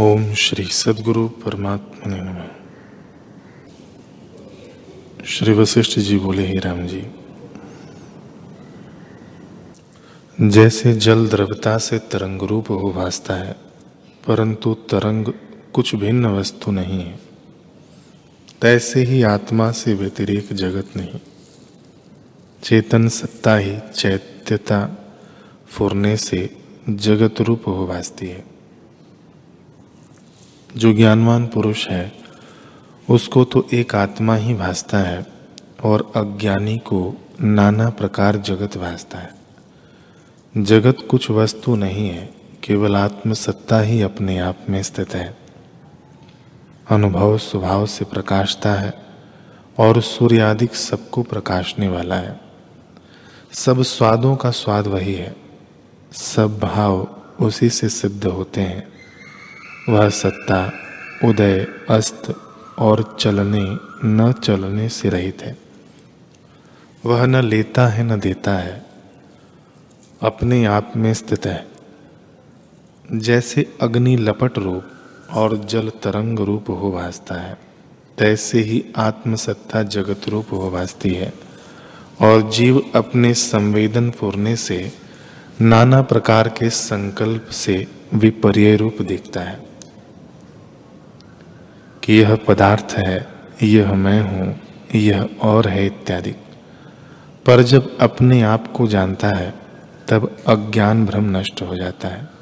ओम श्री सदगुरु परमात्मा ने नम। श्री वशिष्ठ जी बोले, ही राम जी, जैसे जल द्रवता से तरंग रूप हो भासता है, परंतु तरंग कुछ भिन्न वस्तु नहीं है, तैसे ही आत्मा से व्यतिरेक जगत नहीं। चेतन सत्ता ही चैत्यता फुरने से जगत रूप हो भासती है। जो ज्ञानवान पुरुष है, उसको तो एक आत्मा ही भासता है और अज्ञानी को नाना प्रकार जगत भासता है। जगत कुछ वस्तु नहीं है, केवल आत्म सत्ता ही अपने आप में स्थित है। अनुभव स्वभाव से प्रकाशता है और सूर्यादिक सबको प्रकाशने वाला है। सब स्वादों का स्वाद वही है, सब भाव उसी से सिद्ध होते हैं। वह सत्ता, उदय, अस्त और चलने, न चलने से रहित है। वह न लेता है, न देता है। अपने आप में स्थित है। जैसे अग्नि लपट रूप और जल तरंग रूप हो भासता है, तैसे ही आत्मसत्ता जगत रूप हो भासती है। और जीव अपने संवेदन फुरने से, नाना प्रकार के संकल्प से विपर्य रूप देखता है। कि यह पदार्थ है, यह मैं हूँ, यह और है इत्यादि। पर जब अपने आप को जानता है, तब अज्ञान भ्रम नष्ट हो जाता है।